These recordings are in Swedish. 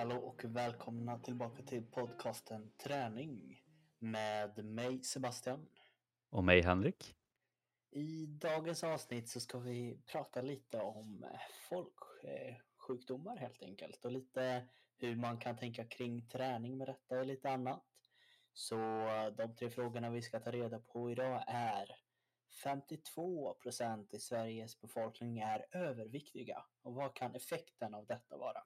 Hallå och välkomna tillbaka till podcasten Träning med mig Sebastian. Och mig Henrik. I dagens avsnitt så ska vi prata lite om folksjukdomar helt enkelt och lite hur man kan tänka kring träning med detta och lite annat. Så de tre frågorna vi ska ta reda på idag är 52 procent i Sveriges befolkning är överviktiga och vad kan effekten av detta vara?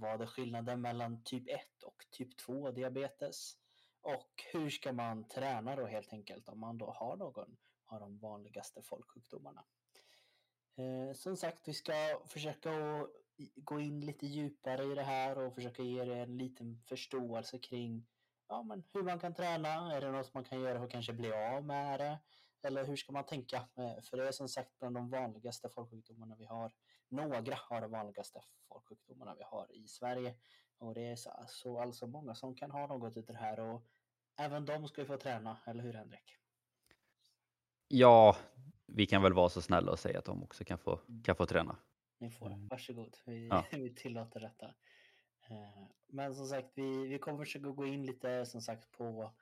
Vad är skillnaden mellan typ 1 och typ 2 diabetes? Och hur ska man träna då helt enkelt om man då har någon av de vanligaste folksjukdomarna? Eh, som sagt, vi ska försöka att gå in lite djupare i det här och försöka ge er en liten förståelse kring ja, men hur man kan träna. Är det något man kan göra för att kanske bli av med det? Eller hur ska man tänka? Eh, för det är som sagt bland de vanligaste folksjukdomarna vi har. Några av de vanligaste folksjukdomarna vi har i Sverige. Och det är så, så alltså många som kan ha något av det här och även de ska ju få träna, eller hur Henrik? Ja, vi kan väl vara så snälla och säga att de också kan få, kan få träna. Ni får, mm. varsågod. Vi, ja. vi tillåter detta. Eh, men som sagt, vi, vi kommer försöka gå in lite som sagt på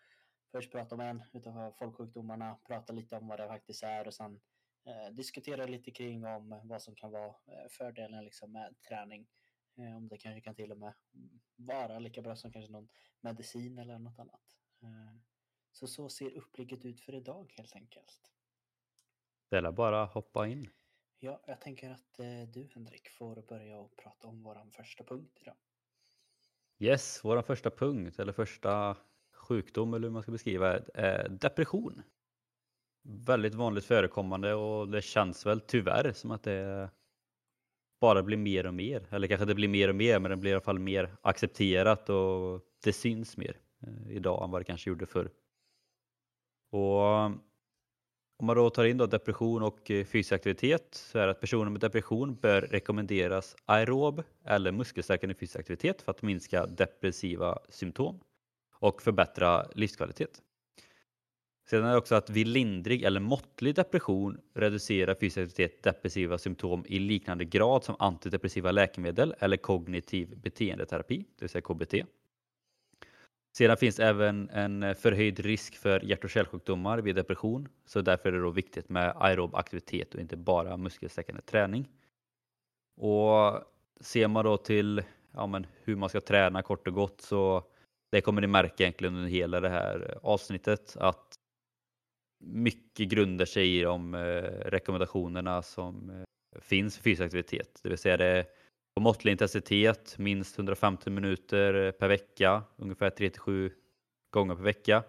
först prata om en utav folksjukdomarna, prata lite om vad det faktiskt är och sen eh, diskutera lite kring om vad som kan vara eh, fördelen liksom med träning. Eh, om det kanske kan till och med vara lika bra som kanske någon medicin eller något annat. Eh, så så ser upplägget ut för idag helt enkelt. Det är bara hoppa in. Ja, jag tänker att eh, du Henrik får börja och prata om våran första punkt idag. Yes, våran första punkt eller första sjukdom eller hur man ska beskriva det, eh, depression. Väldigt vanligt förekommande och det känns väl tyvärr som att det bara blir mer och mer. Eller kanske det blir mer och mer men det blir i alla fall mer accepterat och det syns mer eh, idag än vad det kanske gjorde förr. Och om man då tar in då depression och eh, fysisk aktivitet så är det att personer med depression bör rekommenderas aerob eller muskelstärkande fysisk aktivitet för att minska depressiva symptom och förbättra livskvalitet. Sedan är det också att vid lindrig eller måttlig depression reducerar fysisk aktivitet depressiva symptom i liknande grad som antidepressiva läkemedel eller kognitiv beteendeterapi, det vill säga KBT. Sedan finns även en förhöjd risk för hjärt och kärlsjukdomar vid depression, så därför är det då viktigt med aerob aktivitet och inte bara muskelstärkande träning. Och ser man då till ja, men hur man ska träna kort och gott så det kommer ni märka egentligen under hela det här eh, avsnittet att mycket grundar sig i de eh, rekommendationerna som eh, finns för fysisk aktivitet. Det vill säga det på måttlig intensitet, minst 150 minuter eh, per vecka, ungefär 3-7 gånger per vecka.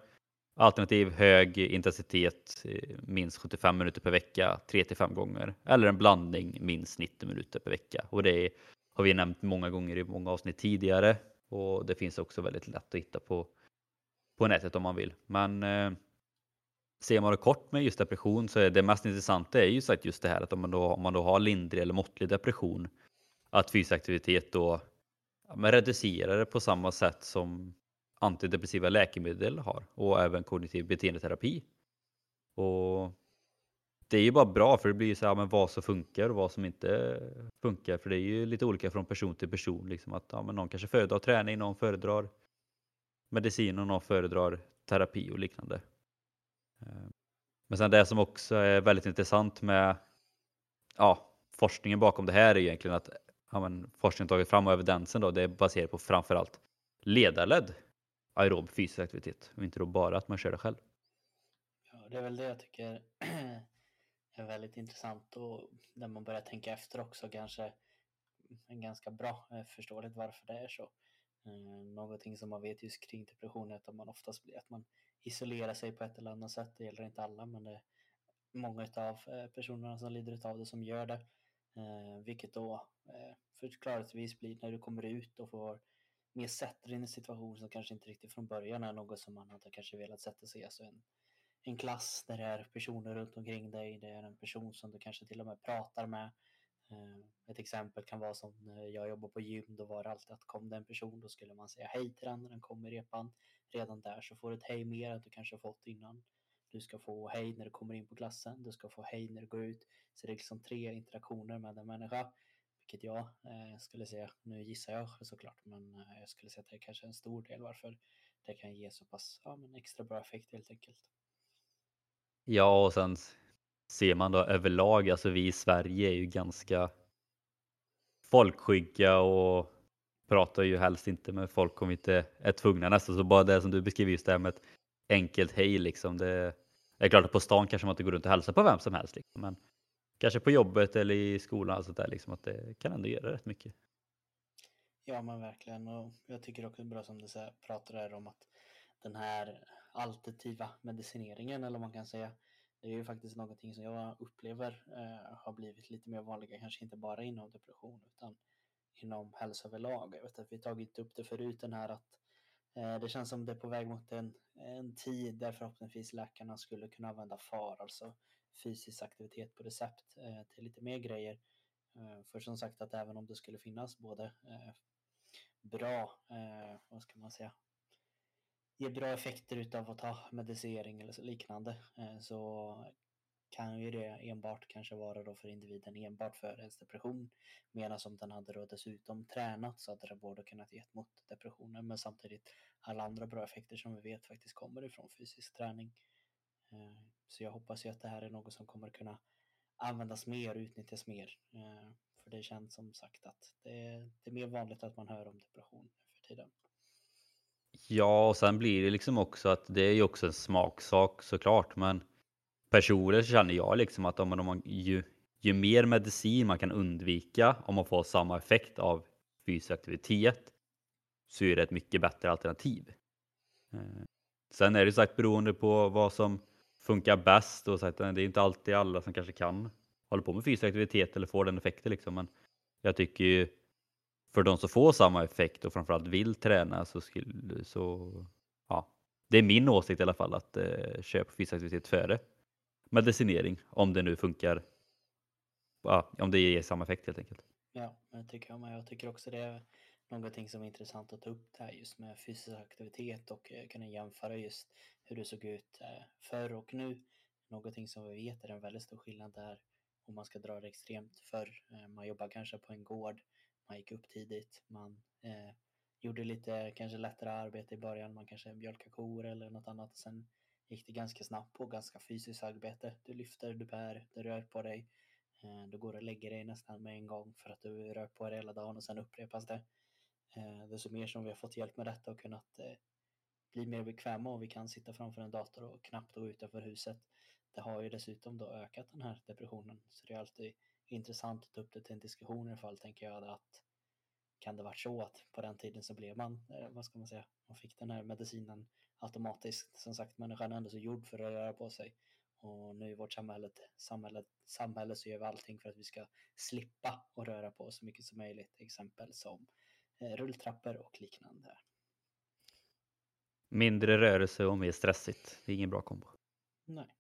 Alternativ hög intensitet, eh, minst 75 minuter per vecka, 3-5 gånger. Eller en blandning, minst 90 minuter per vecka. Och det har vi nämnt många gånger i många avsnitt tidigare. Och det finns också väldigt lätt att hitta på, på nätet om man vill. Men eh, ser man det kort med just depression så är det mest intressanta är ju sagt just det här att om man då, om man då har lindrig eller måttlig depression att fysisk aktivitet då ja, men reducerar det på samma sätt som antidepressiva läkemedel har och även kognitiv beteendeterapi. Och det är ju bara bra för det blir ju så här, men vad som funkar och vad som inte funkar. För det är ju lite olika från person till person. Liksom att ja, men någon kanske föredrar träning, någon föredrar medicin och någon föredrar terapi och liknande. Eh, men sen det som också är väldigt intressant med ja, forskningen bakom det här är egentligen att ja, men forskningen tagit fram och evidensen då, det är baserat på framförallt ledarledd aerob fysisk aktivitet och inte då bara att man kör det själv. Ja, det är väl det jag tycker är väldigt intressant och när man börjar tänka efter också kanske en ganska bra eh, förståeligt varför det är så. Eh, någonting som man vet just kring depression är att man oftast blir att man isolerar sig på ett eller annat sätt. Det gäller inte alla men det är många av eh, personerna som lider av det som gör det. Vilket då förklaringsvis blir när du kommer ut och får mer sätter in i en situation som kanske inte riktigt från början är något som man hade kanske velat sätta sig i. Alltså en, en klass där det är personer runt omkring dig. Det är en person som du kanske till och med pratar med. Ehm, ett exempel kan vara som när jag jobbar på gym. Då var det alltid att kom det en person då skulle man säga hej till den när den kom i repan. Redan där så får du ett hej mer än du kanske fått innan. Du ska få hej när du kommer in på klassen. Du ska få hej när du går ut. Så det är liksom tre interaktioner med en människa. vilket jag eh, skulle säga. Nu gissar jag såklart, men eh, jag skulle säga att det är kanske är en stor del varför det kan ge så pass ja, men extra bra effekt helt enkelt. Ja, och sen ser man då överlag, alltså vi i Sverige är ju ganska folkskygga och pratar ju helst inte med folk om vi inte är tvungna nästan. Så bara det som du beskriver just det här med ett enkelt hej liksom. Det är klart att på stan kanske man inte går runt och hälsar på vem som helst. Liksom. Men kanske på jobbet eller i skolan alltså där, liksom, att det kan ändå göra rätt mycket. Ja men verkligen och jag tycker också bra som du säger, pratar där om att den här alternativa medicineringen eller vad man kan säga det är ju faktiskt någonting som jag upplever eh, har blivit lite mer vanliga, kanske inte bara inom depression utan inom hälsa överlag. Jag vet att vi tagit upp det förut, den här att eh, det känns som det är på väg mot en, en tid där förhoppningsvis läkarna skulle kunna använda FAR, alltså fysisk aktivitet på recept, eh, till lite mer grejer. Eh, för som sagt att även om det skulle finnas både eh, bra, eh, vad ska man säga, ger bra effekter utav att ta medicinering eller liknande eh, så kan ju det enbart kanske vara då för individen enbart för ens depression. Medan om den hade då dessutom tränat så hade det både kunnat ge mot depressionen men samtidigt alla andra bra effekter som vi vet faktiskt kommer ifrån fysisk träning. Eh, så jag hoppas ju att det här är något som kommer kunna användas mer och utnyttjas mer. Eh, för det känns som sagt att det är, det är mer vanligt att man hör om depression för tiden. Ja, och sen blir det liksom också att det är ju också en smaksak såklart, men personligen känner jag liksom att om man, om man ju, ju mer medicin man kan undvika om man får samma effekt av fysisk aktivitet så är det ett mycket bättre alternativ. Eh, sen är det sagt beroende på vad som funkar bäst och sagt, det är inte alltid alla som kanske kan hålla på med fysisk aktivitet eller får den effekten liksom. Men jag tycker ju för de som får samma effekt och framförallt vill träna så, skulle, så ja, det är min åsikt i alla fall att eh, köpa fysisk aktivitet före medicinering om det nu funkar. Ja, om det ger samma effekt helt enkelt. Ja, men det tycker jag med. Jag tycker också det är någonting som är intressant att ta upp det här just med fysisk aktivitet och eh, kunna jämföra just hur det såg ut eh, förr och nu. Någonting som vi vet är en väldigt stor skillnad där om man ska dra det extremt förr. Eh, man jobbar kanske på en gård, man gick upp tidigt, man eh, gjorde lite kanske lättare arbete i början, man kanske mjölkade kor eller något annat. Sen gick det ganska snabbt på ganska fysiskt arbete. Du lyfter, du bär, du rör på dig. Eh, du går och lägger dig nästan med en gång för att du rör på dig hela dagen och sen upprepas det. Eh, desto mer som vi har fått hjälp med detta och kunnat eh, bli mer bekväma och vi kan sitta framför en dator och knappt gå utanför huset. Det har ju dessutom då ökat den här depressionen så det är alltid intressant att ta upp det till en diskussion i alla fall tänker jag att kan det varit så att på den tiden så blev man, vad ska man säga, man fick den här medicinen automatiskt. Som sagt, människan är ändå så gjord för att röra på sig. Och nu i vårt samhälle, samhälle, samhälle så gör vi allting för att vi ska slippa att röra på oss så mycket som möjligt. Exempel som eh, rulltrappor och liknande. Mindre rörelse och mer stressigt. Det är ingen bra kombo. Nej.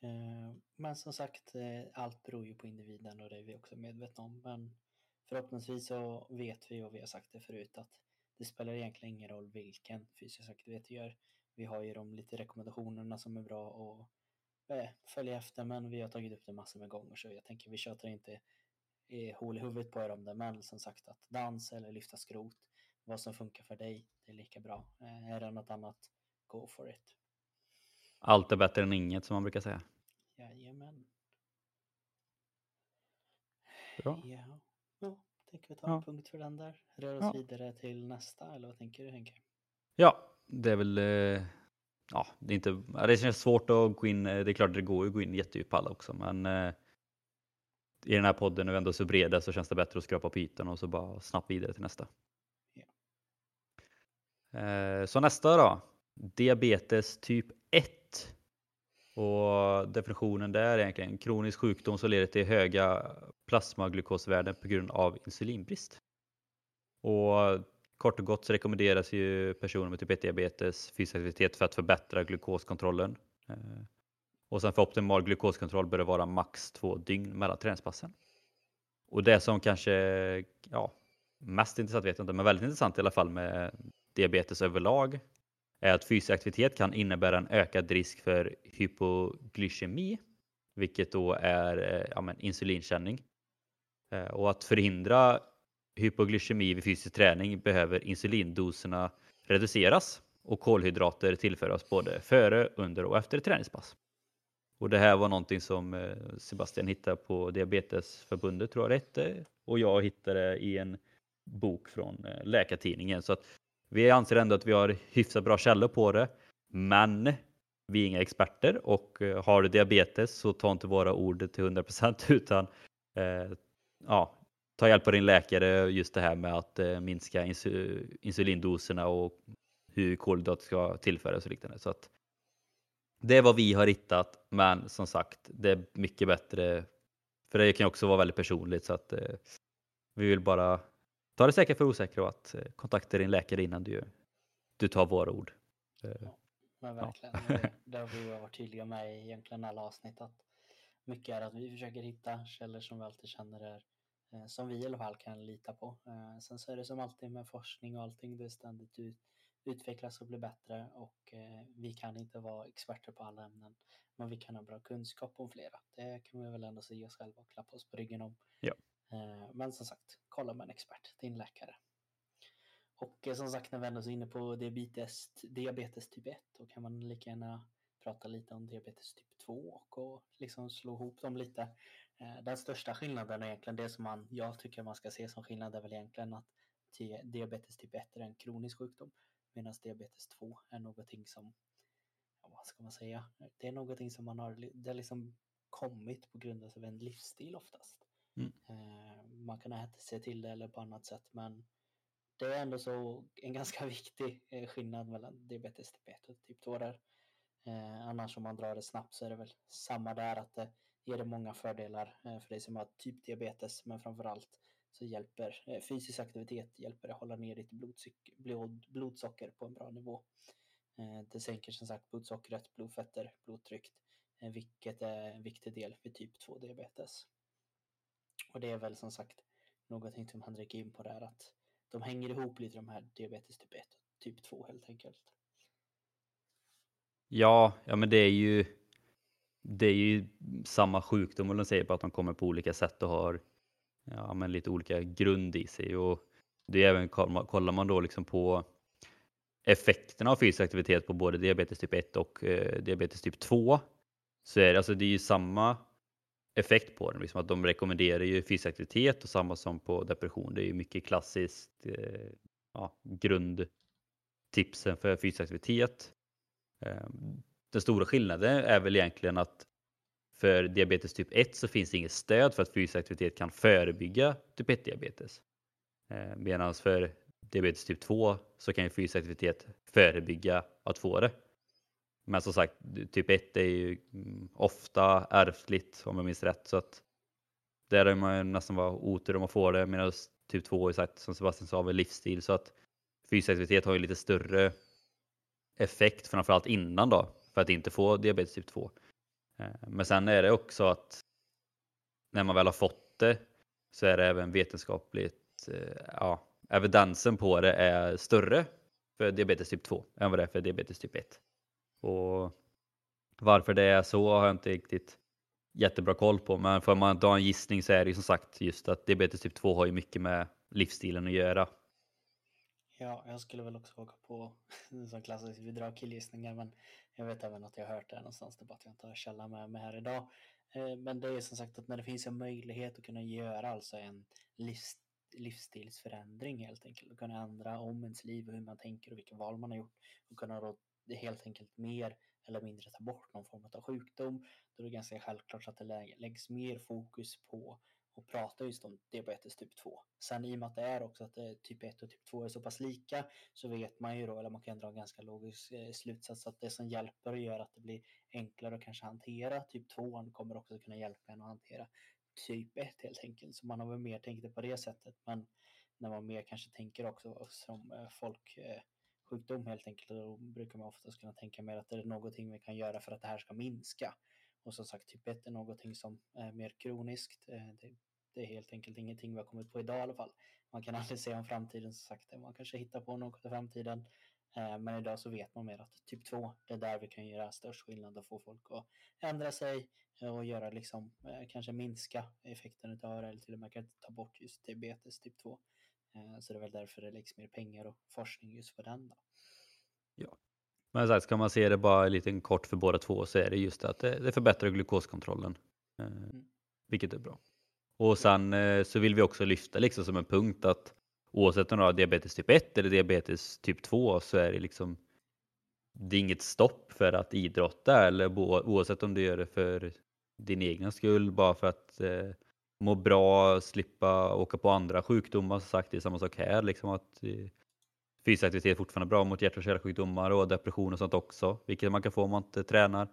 Eh, men som sagt, eh, allt beror ju på individen och det är vi också medvetna om. Men förhoppningsvis så vet vi och vi har sagt det förut att det spelar egentligen ingen roll vilken fysisk aktivitet du gör. Vi har ju de lite rekommendationerna som är bra att eh, följa efter men vi har tagit upp det massor med gånger så jag tänker vi tjatar inte i hål i huvudet på er om det men som sagt att dans eller lyfta skrot vad som funkar för dig det är lika bra. Är det något annat, go for it. Allt är bättre än inget som man brukar säga. Jajamän. Bra. Ja. ja tänker vi ta en ja. punkt för den där. Rör oss ja. vidare till nästa, eller vad tänker du Henke? Ja, det är väl eh, ja, det är inte, det känns svårt att gå in, eh, det är klart det går att gå in jättedjupt alla också, men eh, i den här podden är vi ändå så breda så känns det bättre att skrapa på ytan och så bara snabbt vidare till nästa. Ja. Så nästa då, diabetes typ 1. Och definitionen där är egentligen kronisk sjukdom som leder till höga plasmaglukosvärden på grund av insulinbrist. Och kort och gott så rekommenderas ju personer med typ 1-diabetes fysisk aktivitet för att förbättra glukoskontrollen. Eh, och sen för optimal glukoskontroll bör det vara max två dygn mellan träningspassen. Och det som kanske, ja, mest intressant vet jag inte, men väldigt intressant i alla fall med diabetes överlag är att fysisk aktivitet kan innebära en ökad risk för hypoglykemi, vilket då är eh, ja, men insulinkänning. Eh, och att förhindra hypoglykemi vid fysisk träning behöver insulindoserna reduceras och kolhydrater tillföras både före, under och efter träningspass. Och det här var någonting som eh, Sebastian hittade på Diabetesförbundet tror jag det hette och jag hittade i en bok från Läkartidningen. Så att vi anser ändå att vi har hyfsat bra källor på det. Men vi är inga experter och eh, har du diabetes så ta inte våra ord till 100% utan eh, ja, ta hjälp av din läkare just det här med att eh, minska insulindoserna och hur kolhydrater ska tillföras och liknande. Så att det är vad vi har hittat, men som sagt, det är mycket bättre. För det kan också vara väldigt personligt så att eh, vi vill bara ta det säkra för osäkra och att eh, kontakta din läkare innan du, du tar våra ord. Eh, ja, men verkligen. Ja. det, har vi varit tydliga med i egentligen alla avsnitt att mycket är att vi försöker hitta källor som vi alltid känner är eh, som vi i alla fall kan lita på. Eh, sen så är det som alltid med forskning och allting, det är ständigt ut, utvecklas och blir bättre och eh, vi kan inte vara experter på alla ämnen. Men vi kan ha bra kunskap om flera. Det kan vi väl ändå se oss själva och klappa oss på ryggen om. Ja. Eh, men som sagt, kolla med en expert, din läkare. Och eh, som sagt, när vi ändå är inne på diabetes, diabetes typ 1, då kan man lika gärna prata lite om diabetes typ 2 och liksom slå ihop dem lite. Eh, den största skillnaden är egentligen det som man, jag tycker man ska se som skillnad är väl egentligen att diabetes typ 1 är en kronisk sjukdom medan diabetes 2 är någonting som, ja, vad ska man säga, det är någonting som man har, det har liksom kommit på grund av en livsstil oftast. Mm. Eh, man kan äta sig till det eller på annat sätt men det är ändå så en ganska viktig eh, skillnad mellan diabetes typ 1 och typ 2 där. Eh, annars om man drar det snabbt så är det väl samma där att det ger det många fördelar eh, för dig som har typ diabetes men framförallt så hjälper eh, fysisk aktivitet hjälper att hålla ner ditt blod, blodsocker på en bra nivå. Eh, det sänker som sagt blodsockret, blodfetter, blodtryck, vilket är en viktig del vid typ 2 diabetes. Och det är väl som sagt någonting som han dricker in på där att de hänger ihop lite de här diabetes typ 1 och typ 2 helt enkelt. Ja, ja men det är ju det är ju samma sjukdom, och de säger på att de kommer på olika sätt och har ja, men lite olika grund i sig. Och det är även, kollar man då liksom på effekterna av fysisk aktivitet på både diabetes typ 1 och eh, diabetes typ 2 så är det, alltså det är ju samma effekt på den. Liksom att de rekommenderar ju fysisk aktivitet och samma som på depression. Det är ju mycket klassiskt eh, ja, grundtipsen för fysisk aktivitet. Eh, den stora skillnaden är väl egentligen att för diabetes typ 1 så finns det inget stöd för att fysisk aktivitet kan förebygga typ 1-diabetes. Eh, Medan för diabetes typ 2 så kan ju fysisk aktivitet förebygga att få det. Men som sagt, typ 1 är ju ofta ärftligt om jag minns rätt. Så att där är man ju nästan vara otur om man får det. Medan typ 2 är sagt, som Sebastian sa, livsstil. Så att fysisk aktivitet har ju lite större effekt, framförallt innan då, för att inte få diabetes typ 2. Eh, men sen är det också att när man väl har fått det så är det även vetenskapligt, eh, ja, evidensen på det är större för diabetes typ 2 än vad det är för diabetes typ 1. Och varför det är så har jag inte riktigt jättebra koll på, men får man ta en gissning så är det ju som sagt just att diabetes typ 2 har ju mycket med livsstilen att göra. Ja, jag skulle väl också åka på som klassiskt, vi drar killgissningar, men jag vet även att jag har hört det någonstans, det är bara att jag inte har källa med mig här idag. Eh, men det är som sagt att när det finns en möjlighet att kunna göra alltså en livs, livsstilsförändring helt enkelt och kunna ändra om ens liv och hur man tänker och vilka val man har gjort och kunna då helt enkelt mer eller mindre ta bort någon form av sjukdom. Då är det ganska självklart att det läggs mer fokus på och prata just om diabetes typ 2. Sen i och med att det är också att eh, typ 1 och typ 2 är så pass lika så vet man ju då, eller man kan dra en ganska logisk eh, slutsats att det som hjälper och gör att det blir enklare att kanske hantera typ 2 kommer också kunna hjälpa en att hantera typ 1 helt enkelt. Så man har väl mer tänkt det på det sättet. Men när man mer kanske tänker också som eh, eh sjukdom helt enkelt, då brukar man oftast kunna tänka mer att det är någonting vi kan göra för att det här ska minska. Och som sagt, typ 1 är någonting som är mer kroniskt. Eh, det, det, är helt enkelt ingenting vi har kommit på idag i alla fall. Man kan aldrig säga om framtiden som sagt. Man kanske hittar på något i framtiden. Eh, men idag så vet man mer att typ 2, det är där vi kan göra störst skillnad och få folk att ändra sig och göra liksom, eh, kanske minska effekten av det eller till och med kan ta bort just diabetes typ 2. Eh, så det är väl därför det läggs mer pengar och forskning just på den. Då. Ja. Men sagt, ska man se det bara lite kort för båda två så är det just att det, det förbättrar glukoskontrollen. Mm. Vilket är bra. Och sen så vill vi också lyfta liksom som en punkt att oavsett om du har diabetes typ 1 eller diabetes typ 2 så är det liksom det är inget stopp för att idrotta eller oavsett om du gör det för din egen skull bara för att eh, må bra, slippa åka på andra sjukdomar. Som sagt, det är samma sak här. Liksom att, eh, fysisk aktivitet är fortfarande bra mot hjärt och kärlsjukdomar och depression och sånt också, vilket man kan få om man inte tränar.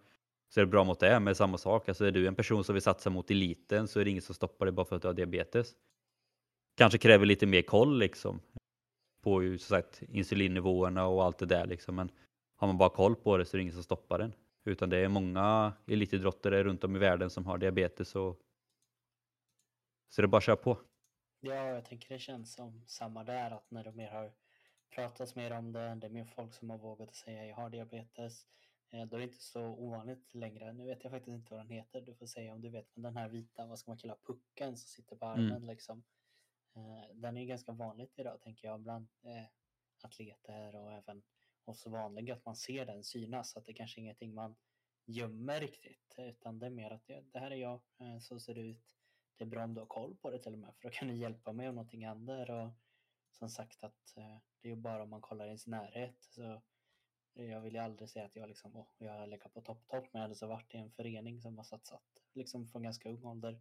Så är det bra mot det, men samma sak. Alltså är du en person som vill satsa mot eliten så är det ingen som stoppar dig bara för att du har diabetes kanske kräver lite mer koll liksom på ju, sagt, insulinnivåerna och allt det där liksom. Men har man bara koll på det så är det ingen som stoppar den. Utan det är många elitidrottare runt om i världen som har diabetes och så det är bara att köra på. Ja, jag tänker det känns som samma där att när det mer har pratats mer om det, det är mer folk som har vågat säga jag har diabetes. Eh, då är det inte så ovanligt längre. Nu vet jag faktiskt inte vad den heter, du får säga om du vet. Men den här vita, vad ska man kalla pucken som sitter på armen mm. liksom. Eh, den är ganska vanligt idag tänker jag bland eh, atleter och även hos vanliga att man ser den synas. Att det kanske är ingenting man gömmer riktigt utan det är mer att det, här är jag, så ser det ut. Det är bra om du har koll på det till och med för då kan du hjälpa mig om någonting händer. Och som sagt att eh, det är ju bara om man kollar i ens närhet. Så eh, jag vill ju aldrig säga att jag liksom, åh, jag lägger på topp topp men jag hade så varit i en förening som har satsat liksom från ganska ung ålder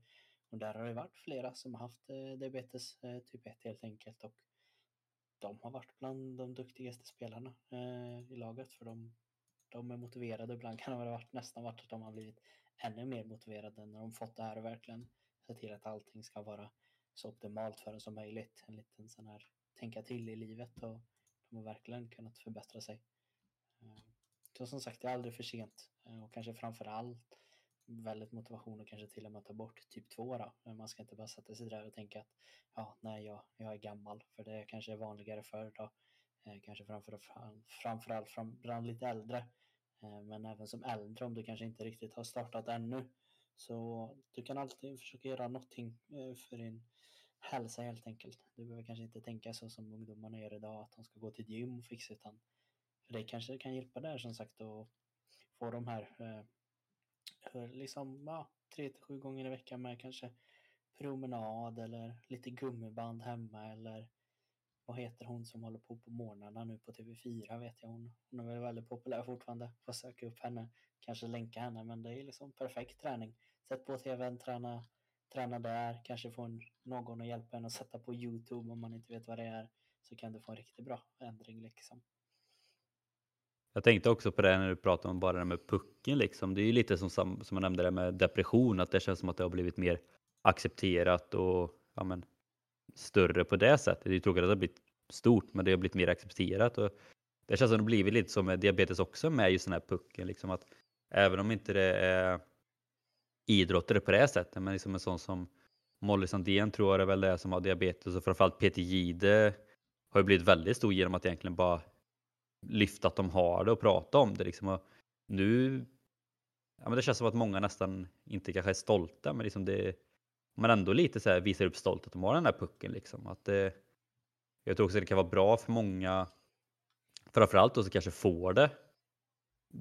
och där har det varit flera som har haft eh, diabetes eh, typ 1 helt enkelt och de har varit bland de duktigaste spelarna eh, i laget för de, de är motiverade. Ibland kan det ha varit, nästan varit att de har blivit ännu mer motiverade när de fått det här och verkligen se till att allting ska vara så optimalt för en som möjligt. En liten sån här tänka till i livet och de har verkligen kunnat förbättra sig. Eh, så som sagt, det är aldrig för sent eh, och kanske framför allt väldigt motivation och kanske till och med ta bort typ 2 då. Men man ska inte bara sätta sig där och tänka att ja, nej, jag, jag är gammal, för det kanske är vanligare förr då. Kanske framför, framförallt fram, bland lite äldre. Men även som äldre om du kanske inte riktigt har startat ännu. Så du kan alltid försöka göra någonting eh, för din hälsa helt enkelt. Du behöver kanske inte tänka så som ungdomarna gör idag, att de ska gå till gym och fixa, utan för dig kanske det kan hjälpa där som sagt att få de här eh, eh, liksom, ja, tre till sju gånger i veckan med kanske promenad eller lite gummiband hemma eller vad heter hon som håller på på morgnarna nu på TV4 vet jag hon, hon är väl väldigt populär fortfarande. Får söka upp henne, kanske länka henne men det är liksom perfekt träning. Sätt på TVn, träna, träna där, kanske få en, någon att hjälpa en att sätta på Youtube om man inte vet vad det är så kan du få en riktigt bra ändring liksom. Jag tänkte också på det när du pratade om bara det med pucken liksom. Det är ju lite som, som jag nämnde det med depression, att det känns som att det har blivit mer accepterat och ja, men, större på det sättet. Det är ju tråkigt att det har blivit stort, men det har blivit mer accepterat. Och det känns som det har blivit lite som med diabetes också med just den här pucken, liksom att även om inte det är idrottare på det sättet, men liksom en sån som Molly Sandén tror jag det är väl det som har diabetes och framförallt Peter Gide har ju blivit väldigt stor genom att egentligen bara lyfta att de har det och prata om det. Liksom. Och nu, ja, men det känns som att många nästan inte kanske är stolta, men liksom det, man ändå lite så här visar upp stolt att de har den här pucken. Liksom. Att det, jag tror också att det kan vara bra för många, framförallt då som kanske får det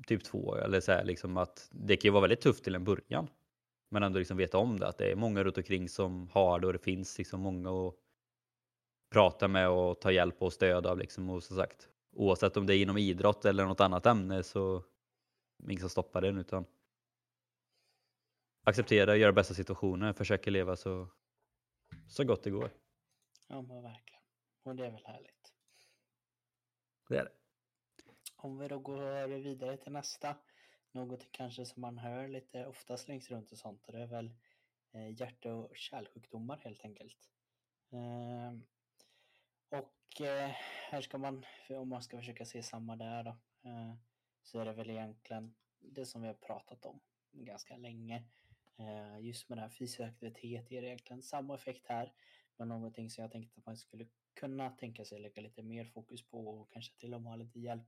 typ två, eller så här, liksom att det kan ju vara väldigt tufft till en början. Men ändå liksom veta om det, att det är många runt omkring som har det och det finns liksom många att prata med och ta hjälp och stöd av. Liksom. Och som sagt, oavsett om det är inom idrott eller något annat ämne så är det ingen som stoppar den utan acceptera, göra bästa situationen, försöka leva så, så gott det går. Ja men verkligen. Och det är väl härligt. Det är det. Om vi då går vidare till nästa. Något kanske som man hör lite ofta slängs runt och sånt. Och det är väl eh, hjärt och kärlsjukdomar helt enkelt. Ehm, och eh, här ska man, om man ska försöka se samma där då, eh, så är det väl egentligen det som vi har pratat om ganska länge. Just med den här fysisk aktivitet ger egentligen samma effekt här, men någonting som jag tänkte att man skulle kunna tänka sig lägga lite mer fokus på och kanske till och med ha lite hjälp,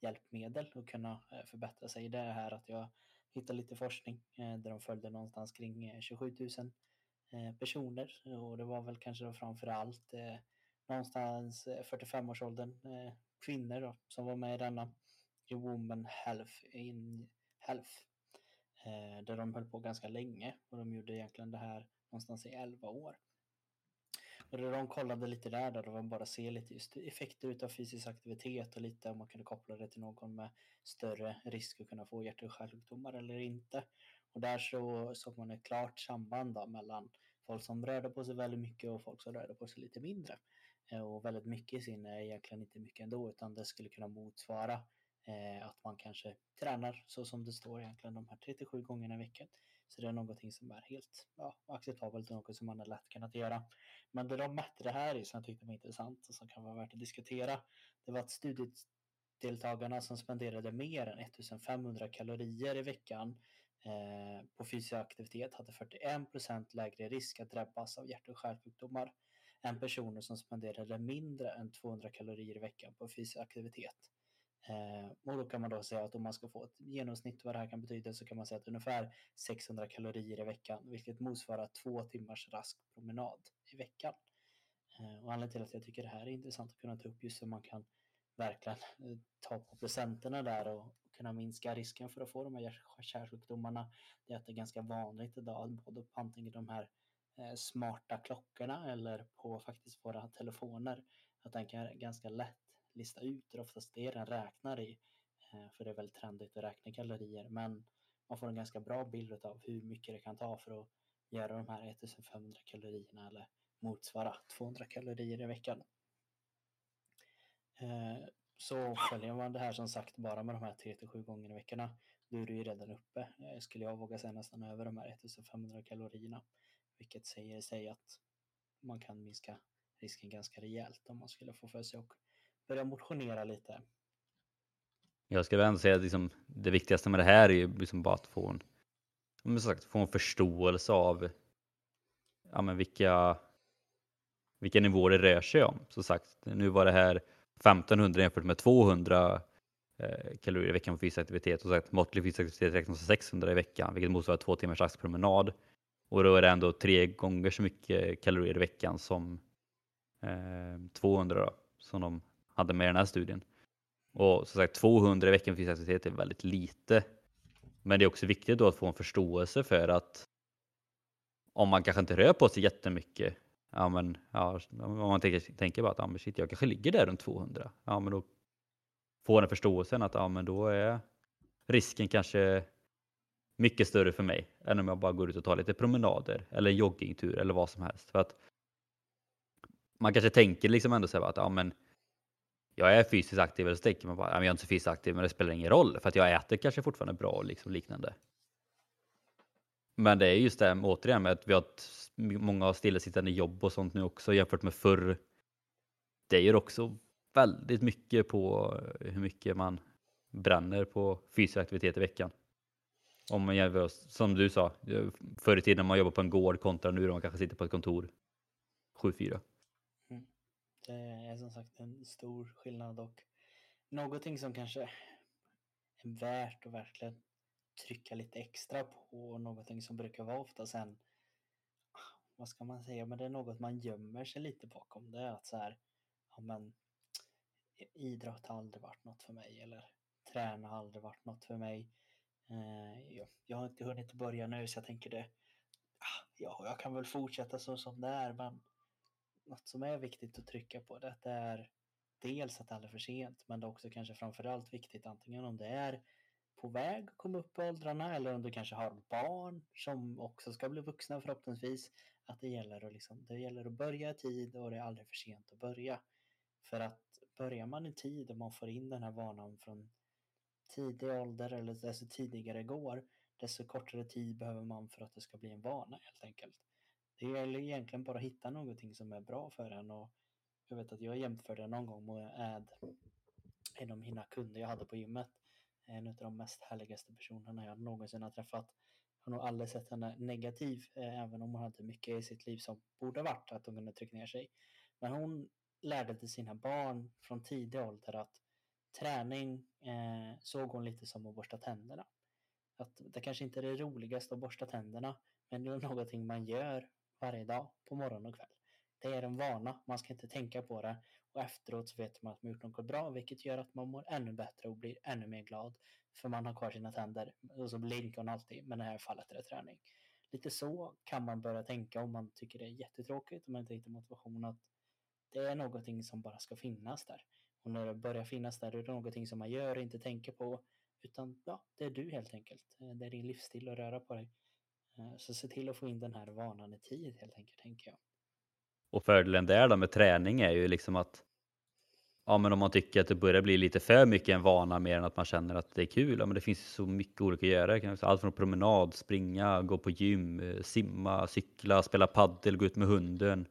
hjälpmedel och kunna eh, förbättra sig. Det är här att jag hittade lite forskning eh, där de följde någonstans kring eh, 27 000 personer och det var väl kanske då framför allt någonstans 45-årsåldern kvinnor då, som var med i denna i Women Health in Health där de höll på ganska länge och de gjorde egentligen det här någonstans i 11 år. Och det de kollade lite där, där de bara se lite just effekter utav fysisk aktivitet och lite om man kunde koppla det till någon med större risk att kunna få hjärt och kärlsjukdomar eller inte. Och där så såg man ett klart samband då mellan folk som rörde på sig väldigt mycket och folk som rörde på sig lite mindre. Eh, och väldigt mycket i sin är egentligen inte mycket ändå, utan det skulle kunna motsvara eh, att man kanske tränar så som det står egentligen de här 37 gångerna i veckan. Så det är någonting som är helt ja, acceptabelt och något som man har lätt kunnat göra. Men det de mätte det här i som jag tyckte var intressant och som kan vara värt att diskutera, det var att studiedeltagarna som spenderade mer än 1500 kalorier i veckan eh, på fysisk aktivitet hade 41 procent lägre risk att drabbas av hjärt och kärlsjukdomar än personer som spenderade mindre än 200 kalorier i veckan på fysisk aktivitet. Eh, och då kan man då säga att om man ska få ett genomsnitt vad det här kan betyda så kan man säga att ungefär 600 kalorier i veckan, vilket motsvarar två timmars rask promenad i veckan. Eh, och anledningen till att jag tycker det här är intressant att kunna ta upp just hur man kan verkligen eh, ta på procenterna där och kunna minska risken för att få de här kärlsjukdomarna. Det är att det är ganska vanligt idag, både på antingen de här eh, smarta klockorna eller på faktiskt våra telefoner, att den kan ganska lätt lista ut hur oftast det är den räknar i. Eh, för det är väldigt trendigt att räkna kalorier, men man får en ganska bra bild av hur mycket det kan ta för att göra de här 1500 kalorierna eller motsvara 200 kalorier i veckan. Eh, så följer man det här som sagt bara med de här 3-7 gånger i veckorna, då är du ju redan uppe, eh, skulle jag våga säga nästan över de här 1500 kalorierna, vilket säger sig att man kan minska risken ganska rejält om man skulle få för sig att börja motionera lite. Jag skulle ändå säga att liksom, det viktigaste med det här är ju liksom bara att få en, men sagt, få en förståelse av ja, men vilka, vilka nivåer det rör sig om. Som sagt, nu var det här 1500 jämfört med 200 eh, kalorier i veckan på fysisk aktivitet och sagt, måttlig fysisk aktivitet räknas som 600 i veckan, vilket motsvarar två timmars axelpromenad. Och då är det ändå tre gånger så mycket kalorier i veckan som eh, 200 då, som de hade med i den här studien. Och som sagt 200 i veckan fysisk aktivitet är väldigt lite. Men det är också viktigt då att få en förståelse för att om man kanske inte rör på sig jättemycket, ja men ja, om man tänker, tänker bara att ja, men shit, jag kanske ligger där runt 200, ja men då får den förståelsen att ja men då är risken kanske mycket större för mig än om jag bara går ut och tar lite promenader eller joggingtur eller vad som helst. För att man kanske tänker liksom ändå så här att ja men jag är fysiskt aktiv eller så tänker man bara, jag är inte så fysiskt aktiv men det spelar ingen roll för att jag äter kanske fortfarande bra och liksom liknande. Men det är just det återigen med att vi har ett, många har stillasittande jobb och sånt nu också jämfört med förr. Det gör också väldigt mycket på eh, hur mycket man bränner på fysisk aktivitet i veckan. Om man jämför, som du sa, eh, förr i tiden när man jobbar på en gård kontra nu då man kanske sitter på ett kontor 7-4. Det är som sagt en stor skillnad och någonting som kanske är värt att verkligen trycka lite extra på och någonting som brukar vara ofta sen vad ska man säga, men det är något man gömmer sig lite bakom. Det är att så här, ja men idrott har aldrig varit något för mig eller träna har aldrig varit något för mig. Eh, jag, jag har inte hunnit börja nu så jag tänker det, ah, ja, jag kan väl fortsätta så som det är, men något som är viktigt att trycka på det är dels att det är för sent, men det är också kanske framförallt viktigt antingen om det är på väg att komma upp i åldrarna eller om du kanske har barn som också ska bli vuxna förhoppningsvis. Att det gäller att, liksom, det gäller att börja i tid och det är aldrig för sent att börja. För att börjar man i tid och man får in den här vanan från tidig ålder eller desto tidigare går, desto kortare tid behöver man för att det ska bli en vana helt enkelt. Det gäller egentligen bara att hitta någonting som är bra för en och jag vet att jag jämförde någon gång med en av mina kunder jag hade på gymmet. En av de mest härligaste personerna jag någonsin har träffat. Jag har nog aldrig sett henne negativ, eh, även om hon hade mycket i sitt liv som borde varit att hon kunde trycka ner sig. Men hon lärde till sina barn från tidig ålder att träning eh, såg hon lite som att borsta tänderna. Att det kanske inte är det roligaste att borsta tänderna, men det är någonting man gör varje dag på morgon och kväll. Det är en vana, man ska inte tänka på det och efteråt så vet man att man gjort något bra, vilket gör att man mår ännu bättre och blir ännu mer glad för man har kvar sina tänder. Och så blinkar hon alltid, men i det här fallet är det träning. Lite så kan man börja tänka om man tycker det är jättetråkigt och man inte hittar motivation att det är någonting som bara ska finnas där. Och när det börjar finnas där, är det någonting som man gör och inte tänker på. Utan ja, det är du helt enkelt. Det är din livsstil att röra på dig. Eh, så se till att få in den här vanan i tid helt enkelt, tänker jag. Och fördelen där då med träning är ju liksom att ja, men om man tycker att det börjar bli lite för mycket en vana mer än att man känner att det är kul. Ja, men det finns så mycket olika att göra. Allt från promenad, springa, gå på gym, eh, simma, cykla, spela paddel, gå ut med hunden,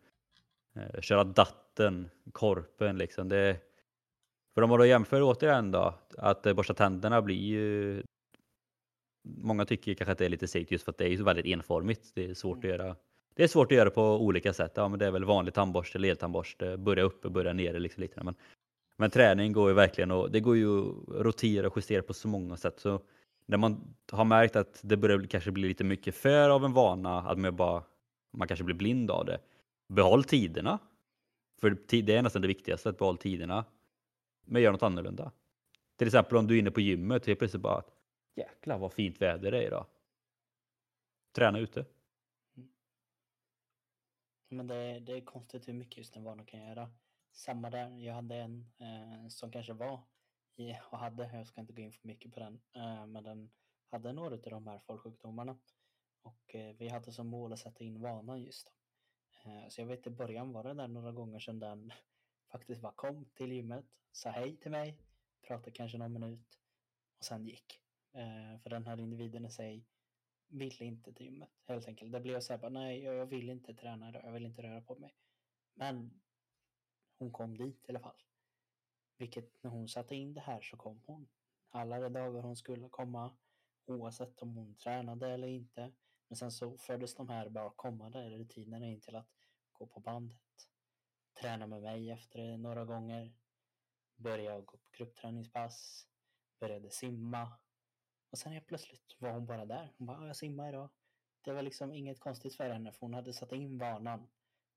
eh, köra datten, korpen liksom. Det, för om man då jämför återigen då, att borsta tänderna blir ju Många tycker kanske att det är lite segt just för att det är så väldigt enformigt. Det är svårt mm. att göra det är svårt att göra på olika sätt. Ja, men det är väl vanlig tandborste, ledtandborste, börja uppe, börja nere liksom lite. Men, men träning går ju verkligen och det går ju att rotera och justera på så många sätt. Så när man har märkt att det börjar kanske bli lite mycket för av en vana, att man bara man kanske blir blind av det. Behåll tiderna. För det är nästan det viktigaste, att behålla tiderna. Men gör något annorlunda. Till exempel om du är inne på gymmet, helt plötsligt bara jäklar vad fint väder det är idag. Träna ute. Mm. Men det, det är konstigt hur mycket just en vana kan göra. Samma där, jag hade en eh, som kanske var i, och hade, jag ska inte gå in för mycket på den, eh, men den hade några av de här folksjukdomarna. Och eh, vi hade som mål att sätta in vanan just då. Eh, så jag vet i början var det där några gånger sedan den faktiskt bara kom till gymmet, sa hej till mig, pratade kanske någon minut och sen gick. Eh, för den här individen i sig ville inte till gymmet helt enkelt. Det blev så här bara, nej, jag vill inte träna idag, jag vill inte röra på mig. Men hon kom dit i alla fall. Vilket när hon satte in det här så kom hon. Alla de dagar hon skulle komma, oavsett om hon tränade eller inte. Men sen så fördes de här bara kommande rutinerna in till att gå på bandet, träna med mig efter några gånger, börja gå på gruppträningspass, började simma, och sen helt plötsligt var hon bara där. Hon bara, jag simmar idag. Det var liksom inget konstigt för henne för hon hade satt in vanan.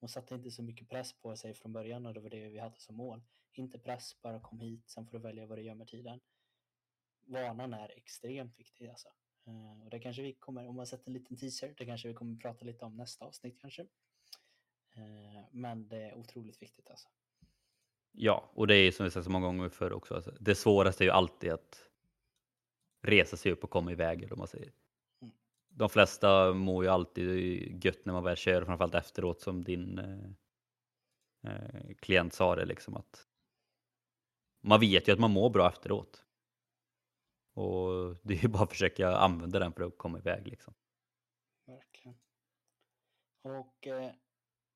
Hon satte inte så mycket press på sig från början och det var det vi hade som mål. Inte press, bara kom hit, sen får du välja vad du gör med tiden. Vanan är extremt viktig alltså. Eh, och det kanske vi kommer, om man sätter en liten teaser, det kanske vi kommer prata lite om nästa avsnitt kanske. Eh, men det är otroligt viktigt alltså. Ja, och det är som vi sagt så många gånger förr också. Alltså, det svåraste är ju alltid att resa sig upp och komma iväg. Eller man säger. Mm. De flesta mår ju alltid gött när man väl kör, framförallt efteråt som din eh, eh, klient sa det. Liksom att man vet ju att man mår bra efteråt. Och det är ju bara att försöka använda den för att komma iväg. Liksom. Verkligen. Och eh,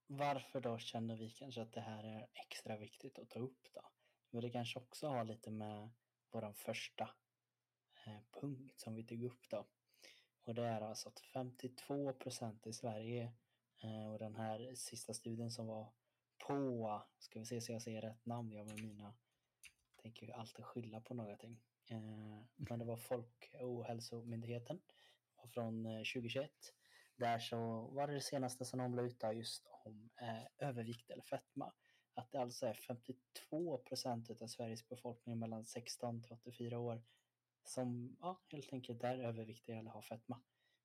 varför då känner vi kanske att det här är extra viktigt att ta upp då? Men det kanske också har lite med vår första Eh, punkt som vi tog upp då. Och det är alltså att 52 procent i Sverige eh, och den här sista studien som var på, ska vi se så jag säger rätt namn, jag med mina, tänker alltid skylla på någonting. Eh, men det var Folkhälsomyndigheten från 2021. Där så var det det senaste som de la ut just om övervikt eller fetma. Att det alltså är 52 procent av Sveriges befolkning mellan 16 till 84 år som ja, helt enkelt är överviktiga eller har fetma.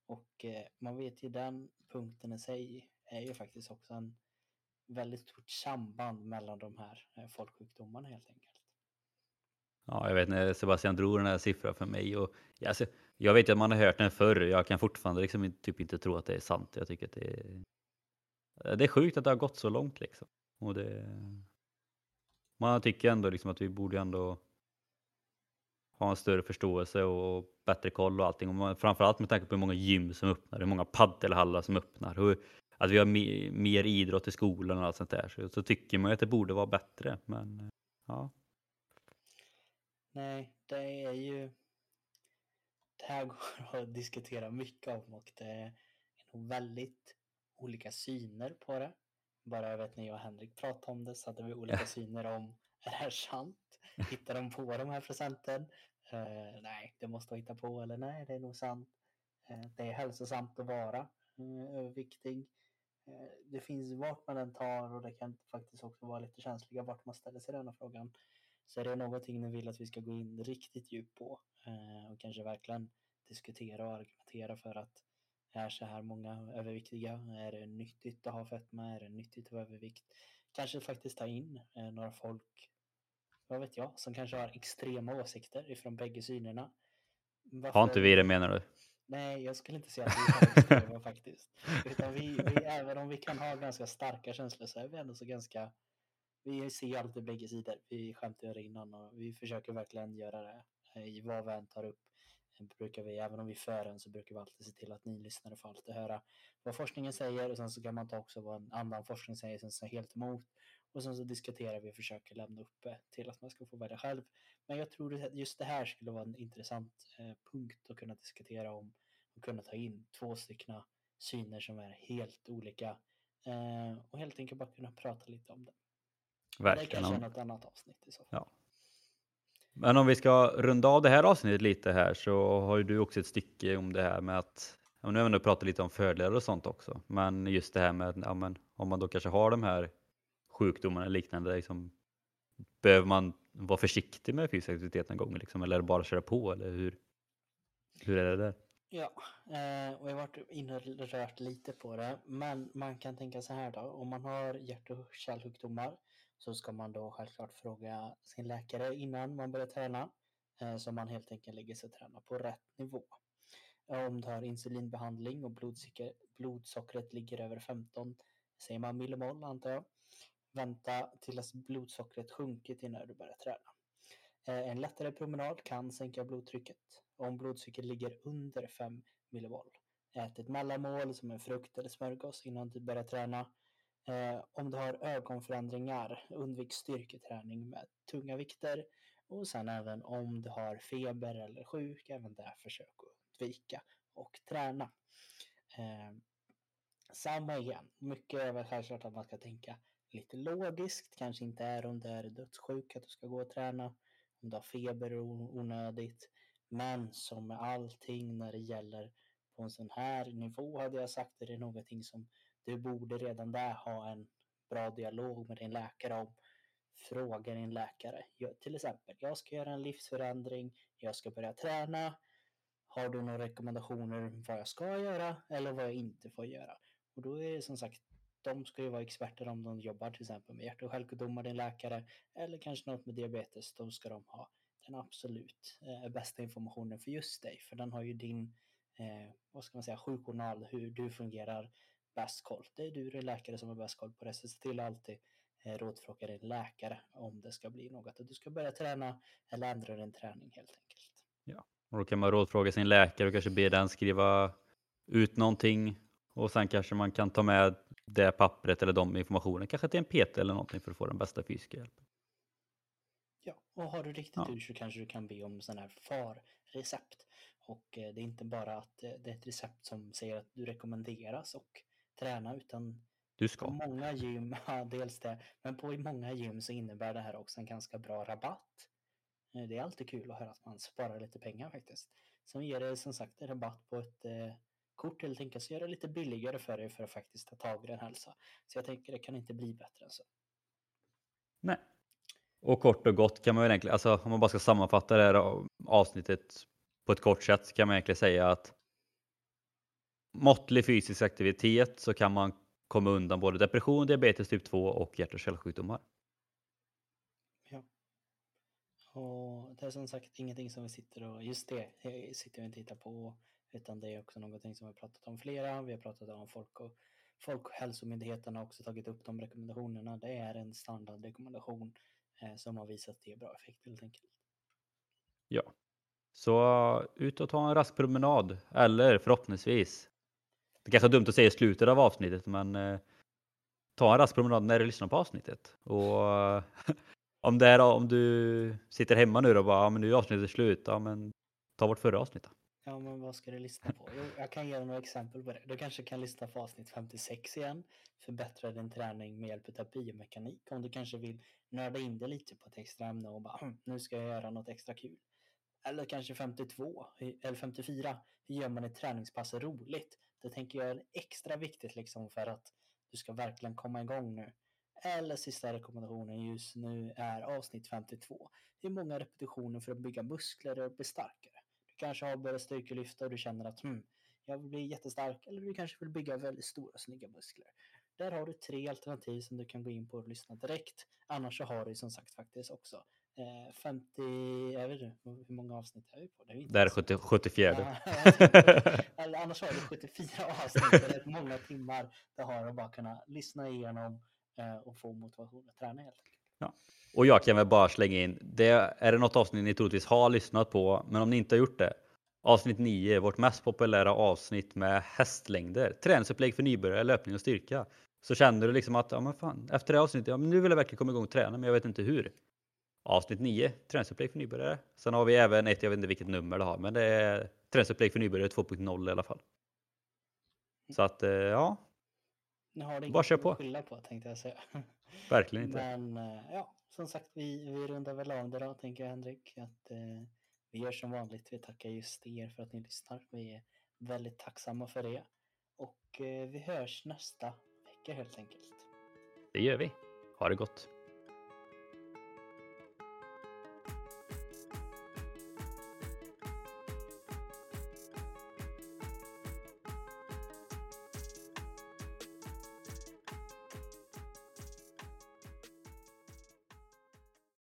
Och eh, man vet ju den punkten i sig är ju faktiskt också en väldigt stort samband mellan de här eh, folksjukdomarna helt enkelt. Ja, jag vet när Sebastian drog den här siffran för mig och alltså, jag vet att man har hört den förr. Jag kan fortfarande liksom typ inte tro att det är sant. Jag tycker att det är, det är sjukt att det har gått så långt liksom. Och det, man tycker ändå liksom att vi borde ändå ha en större förståelse och bättre koll och allting. Och framförallt med tanke på hur många gym som öppnar, hur många paddelhallar som öppnar. Och att vi har mer idrott i skolan och allt sånt där. Så, så tycker man ju att det borde vara bättre. Men ja. Nej, det är ju... Det här går att diskutera mycket om och det är nog väldigt olika syner på det. bara jag vet ni och Henrik pratade om det så hade vi olika syner om är det här sant? Hittar de på de här presenten? Uh, eh, nej, det måste hitta på eller nej, det är nog sant. Uh, det är hälsosamt att vara uh, överviktig. det finns vart man än tar och det kan faktiskt också vara lite känsliga vart man ställer sig denna frågan. Så är det någonting ni vill att vi ska gå in riktigt djupt på och kanske verkligen diskutera och argumentera för att är så här många överviktiga? Är det nyttigt att ha fetma? Är det nyttigt att vara övervikt? Kanske faktiskt ta in eh, några folk, vad vet jag, som kanske har extrema åsikter ifrån bägge synerna. Varför... Har inte vi det menar du? Nej, jag skulle inte säga att vi har extrema faktiskt. Utan vi, vi, även om vi kan ha ganska starka känslor så är vi ändå så ganska vi ser alltid bägge sidor. Vi skämtar ju innan och vi försöker verkligen göra det i vad vi än tar upp brukar vi, även om vi för en, så brukar vi alltid se till att ni lyssnare får alltid höra vad forskningen säger och sen så kan man ta också vad en annan forskning säger som säger helt emot. Och sen så diskuterar vi och försöker lämna upp till att man ska få välja själv. Men jag tror att just det här skulle vara en intressant eh, punkt att kunna diskutera om och kunna ta in två stycken syner som är helt olika eh, och helt enkelt bara kunna prata lite om det. Verkligen. Det kanske är något annat avsnitt i så fall. Ja. Men om vi ska runda av det här avsnittet lite här så har ju du också ett stycke om det här med att, ja, nu har vi ändå pratat lite om fördelar och sånt också, men just det här med ja, men, om man då kanske har de här sjukdomarna och liknande, liksom, behöver man vara försiktig med fysisk aktivitet en gång liksom, eller bara köra på eller hur, hur är det där? Ja, eh, och jag har varit inne och rört lite på det, men man kan tänka så här då, om man har hjärt och kärlsjukdomar så ska man då självklart fråga sin läkare innan man börjar träna eh, så man helt enkelt lägger sig och tränar på rätt nivå. Eh, om du har insulinbehandling och blodsockret ligger över 15, säger man millimol antar jag, vänta tills blodsockret sjunkit innan du börjar träna. Eh, en lättare promenad kan sänka blodtrycket. Om blodsockret ligger under 5 millimol. Ät ett mellanmål som en frukt eller smörgås innan du börjar träna Eh, om du har ögonförändringar, undvik styrketräning med tunga vikter. Och sen även om du har feber eller sjuk, även där försök att undvika och träna. Eh, samma igen, mycket är väl självklart att man ska tänka lite logiskt, kanske inte är om du är dödssjuk att du ska gå och träna, om du har feber onödigt. Men som med allting när det gäller på en sån här nivå hade jag sagt, är det någonting som du borde redan där ha en bra dialog med din läkare om. Fråga din läkare. Jag, till exempel, jag ska göra en livsförändring, jag ska börja träna. Har du några rekommendationer vad jag ska göra eller vad jag inte får göra? Och då är det som sagt, de ska ju vara experter om de jobbar till exempel med hjärt och självsjukdomar, din läkare, eller kanske något med diabetes. Då ska de ha den absolut eh, bästa informationen för just dig, för den har ju din, eh, vad ska man säga, sjukjournal, hur du fungerar, bäst koll. Det är du, din läkare, som har bäst koll på det. Så se till att alltid eh, rådfråga din läkare om det ska bli något att du ska börja träna eller ändra din träning helt enkelt. Ja, och då kan man rådfråga sin läkare och kanske be den skriva ut någonting och sen kanske man kan ta med det pappret eller de informationen, kanske till en PT eller någonting för att få den bästa fysiska hjälpen. Ja, och har du riktigt ja. ur så kanske du kan be om sån här FAR-recept. Och eh, det är inte bara att eh, det är ett recept som säger att du rekommenderas och träna utan du ska. på många gym, ja dels det, men på många gym så innebär det här också en ganska bra rabatt. Eh, det är alltid kul att höra att man sparar lite pengar faktiskt. Som ger det som sagt en rabatt på ett eh, kort helt enkelt, så gör det lite billigare för dig för att faktiskt ta tag i din hälsa. Så jag tänker det kan inte bli bättre än så. Nej. Och kort och gott kan man väl egentligen, alltså om man bara ska sammanfatta det här avsnittet på ett kort sätt så kan man egentligen säga att måttlig fysisk aktivitet så kan man komma undan både depression, diabetes typ 2 och hjärt och kärlsjukdomar. Ja. Och det är som sagt ingenting som vi sitter och, just det sitter vi inte och tittar på, utan det är också någonting som vi har pratat om flera. Vi har pratat om folk och Folkhälsomyndigheten har också tagit upp de rekommendationerna. Det är en standardrekommendation eh, som har visat att det ger bra effekt helt enkelt. Ja, så ut och ta en rask promenad eller förhoppningsvis det kanske är dumt att säga i slutet av avsnittet, men eh, ta en rask promenad när du lyssnar på avsnittet. Och om, det är, om du sitter hemma nu och bara, ja, men nu är avsnittet slut, ja, men ta vårt förra avsnitt. Ja, men vad ska du lyssna på? Jo, jag kan ge dig några exempel på det. Du kanske kan lyssna på avsnitt 56 igen. Förbättra din träning med hjälp av biomekanik. Om du kanske vill nörda in dig lite på ett extra ämne och bara hm, nu ska jag göra något extra kul. Eller kanske 52 eller 54. Hur gör man ett träningspass roligt? Det tänker jag är extra viktigt liksom för att du ska verkligen komma igång nu. Eller sista rekommendationen just nu är avsnitt 52. Hur många repetitioner för att bygga muskler och bli starkare? Du kanske har börjat styrkelyfta och du känner att hmm, jag vill bli jättestark eller du kanske vill bygga väldigt stora snygga muskler. Där har du tre alternativ som du kan gå in på och lyssna direkt. Annars så har du som sagt faktiskt också 50, jag vet inte hur många avsnitt är vi på? Det är, inte det är 70, 74. Ja, eller annars har du 74 avsnitt, det är många timmar det har att bara kunna lyssna igenom eh, och få motivation att träna helt enkelt. Ja. Och jag kan väl bara slänga in, det är det något avsnitt ni troligtvis har lyssnat på, men om ni inte har gjort det, avsnitt 9, vårt mest populära avsnitt med hästlängder, träningsupplägg för nybörjare, löpning och styrka. Så känner du liksom att, ja men fan, efter det avsnittet, ja men nu vill jag verkligen komma igång och träna, men jag vet inte hur avsnitt 9, träningsupplägg för nybörjare. Sen har vi även ett, jag vet inte vilket nummer det har, men det är träningsupplägg för nybörjare 2.0 i alla fall. Så att eh, ja. Nu har bara kör på. skylla på tänkte jag säga. Verkligen inte. Men eh, ja, som sagt, vi, vi rundar väl av det då, tänker jag Henrik. Att, eh, vi gör som vanligt. Vi tackar just er för att ni lyssnar. Vi är väldigt tacksamma för det. Och eh, vi hörs nästa vecka helt enkelt. Det gör vi. Ha det gott.